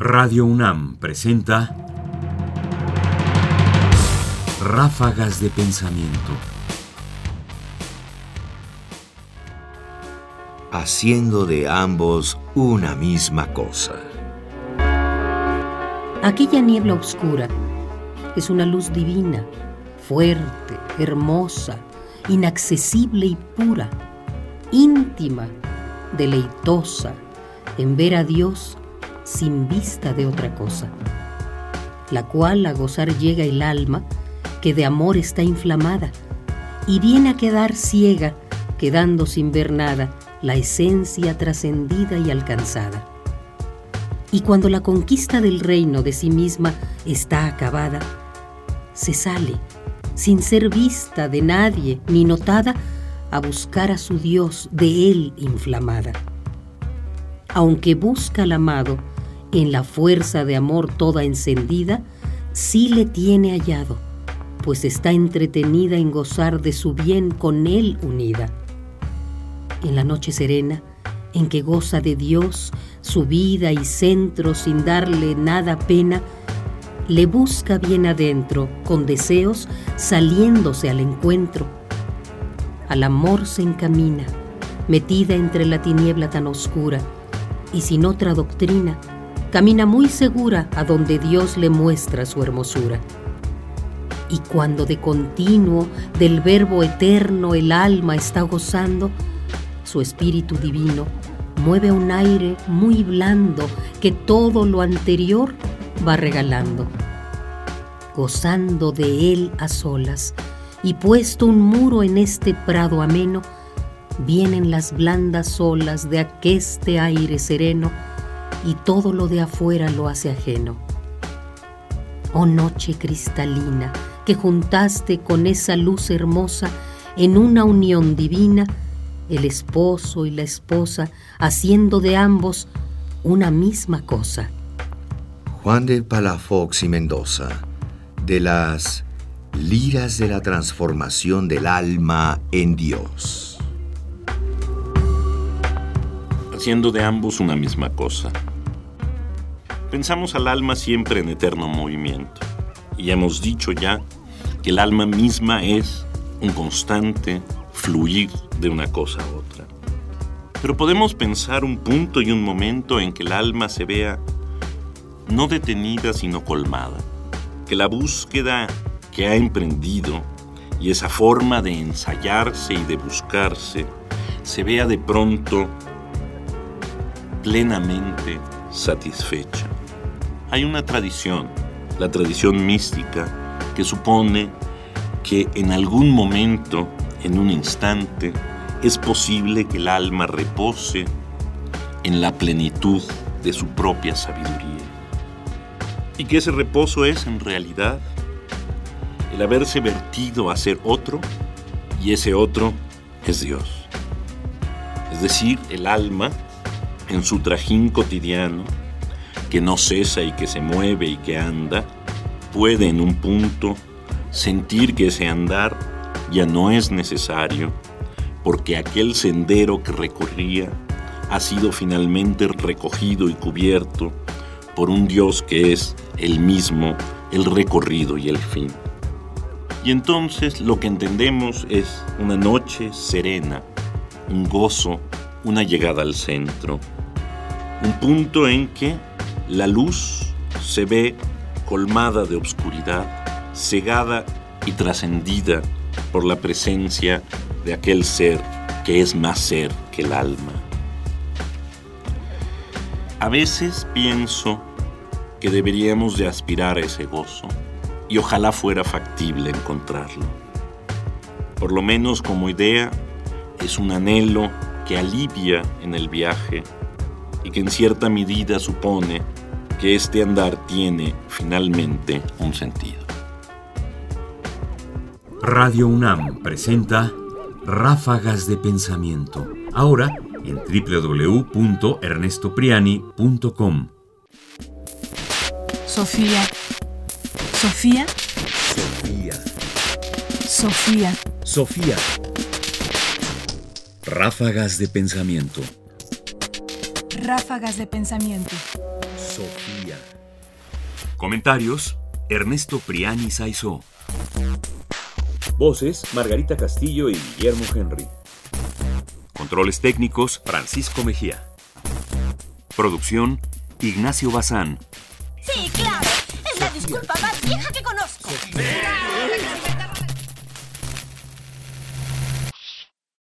Radio UNAM presenta Ráfagas de Pensamiento. Haciendo de ambos una misma cosa. Aquella niebla oscura es una luz divina, fuerte, hermosa, inaccesible y pura, íntima, deleitosa, en ver a Dios sin vista de otra cosa, la cual a gozar llega el alma que de amor está inflamada y viene a quedar ciega, quedando sin ver nada la esencia trascendida y alcanzada. Y cuando la conquista del reino de sí misma está acabada, se sale, sin ser vista de nadie ni notada, a buscar a su Dios de él inflamada. Aunque busca al amado, en la fuerza de amor toda encendida, sí le tiene hallado, pues está entretenida en gozar de su bien con él unida. En la noche serena, en que goza de Dios su vida y centro sin darle nada pena, le busca bien adentro, con deseos, saliéndose al encuentro. Al amor se encamina, metida entre la tiniebla tan oscura, y sin otra doctrina, camina muy segura a donde Dios le muestra su hermosura. Y cuando de continuo del Verbo eterno el alma está gozando, su espíritu divino mueve un aire muy blando que todo lo anterior va regalando. Gozando de él a solas y puesto un muro en este prado ameno, vienen las blandas olas de aqueste aire sereno y todo lo de afuera lo hace ajeno. Oh noche cristalina, que juntaste con esa luz hermosa en una unión divina, el esposo y la esposa haciendo de ambos una misma cosa. Juan de Palafox y Mendoza, de las liras de la transformación del alma en Dios. Haciendo de ambos una misma cosa. Pensamos al alma siempre en eterno movimiento. Y hemos dicho ya que el alma misma es un constante fluir de una cosa a otra. Pero podemos pensar un punto y un momento en que el alma se vea no detenida sino colmada, que la búsqueda que ha emprendido y esa forma de ensayarse y de buscarse se vea de pronto plenamente satisfecha. Hay una tradición, la tradición mística, que supone que en algún momento, en un instante, es posible que el alma repose en la plenitud de su propia sabiduría. Y que ese reposo es en realidad el haberse vertido a ser otro y ese otro es Dios. Es decir, el alma en su trajín cotidiano que no cesa y que se mueve y que anda, puede en un punto sentir que ese andar ya no es necesario, porque aquel sendero que recorría ha sido finalmente recogido y cubierto por un Dios que es el mismo, el recorrido y el fin. Y entonces lo que entendemos es una noche serena, un gozo, una llegada al centro, un punto en que la luz se ve colmada de obscuridad, cegada y trascendida por la presencia de aquel ser que es más ser que el alma. A veces pienso que deberíamos de aspirar a ese gozo y ojalá fuera factible encontrarlo. Por lo menos como idea es un anhelo que alivia en el viaje y que en cierta medida supone que este andar tiene finalmente un sentido. Radio UNAM presenta Ráfagas de Pensamiento, ahora en www.ernestopriani.com. Sofía. Sofía. Sofía. Sofía. Sofía. Ráfagas de Pensamiento. Ráfagas de pensamiento. Sofía. Comentarios: Ernesto Priani Saizó. Voces: Margarita Castillo y Guillermo Henry. Controles técnicos: Francisco Mejía. Producción: Ignacio Bazán. Sí, claro. Es la disculpa más vieja que conozco.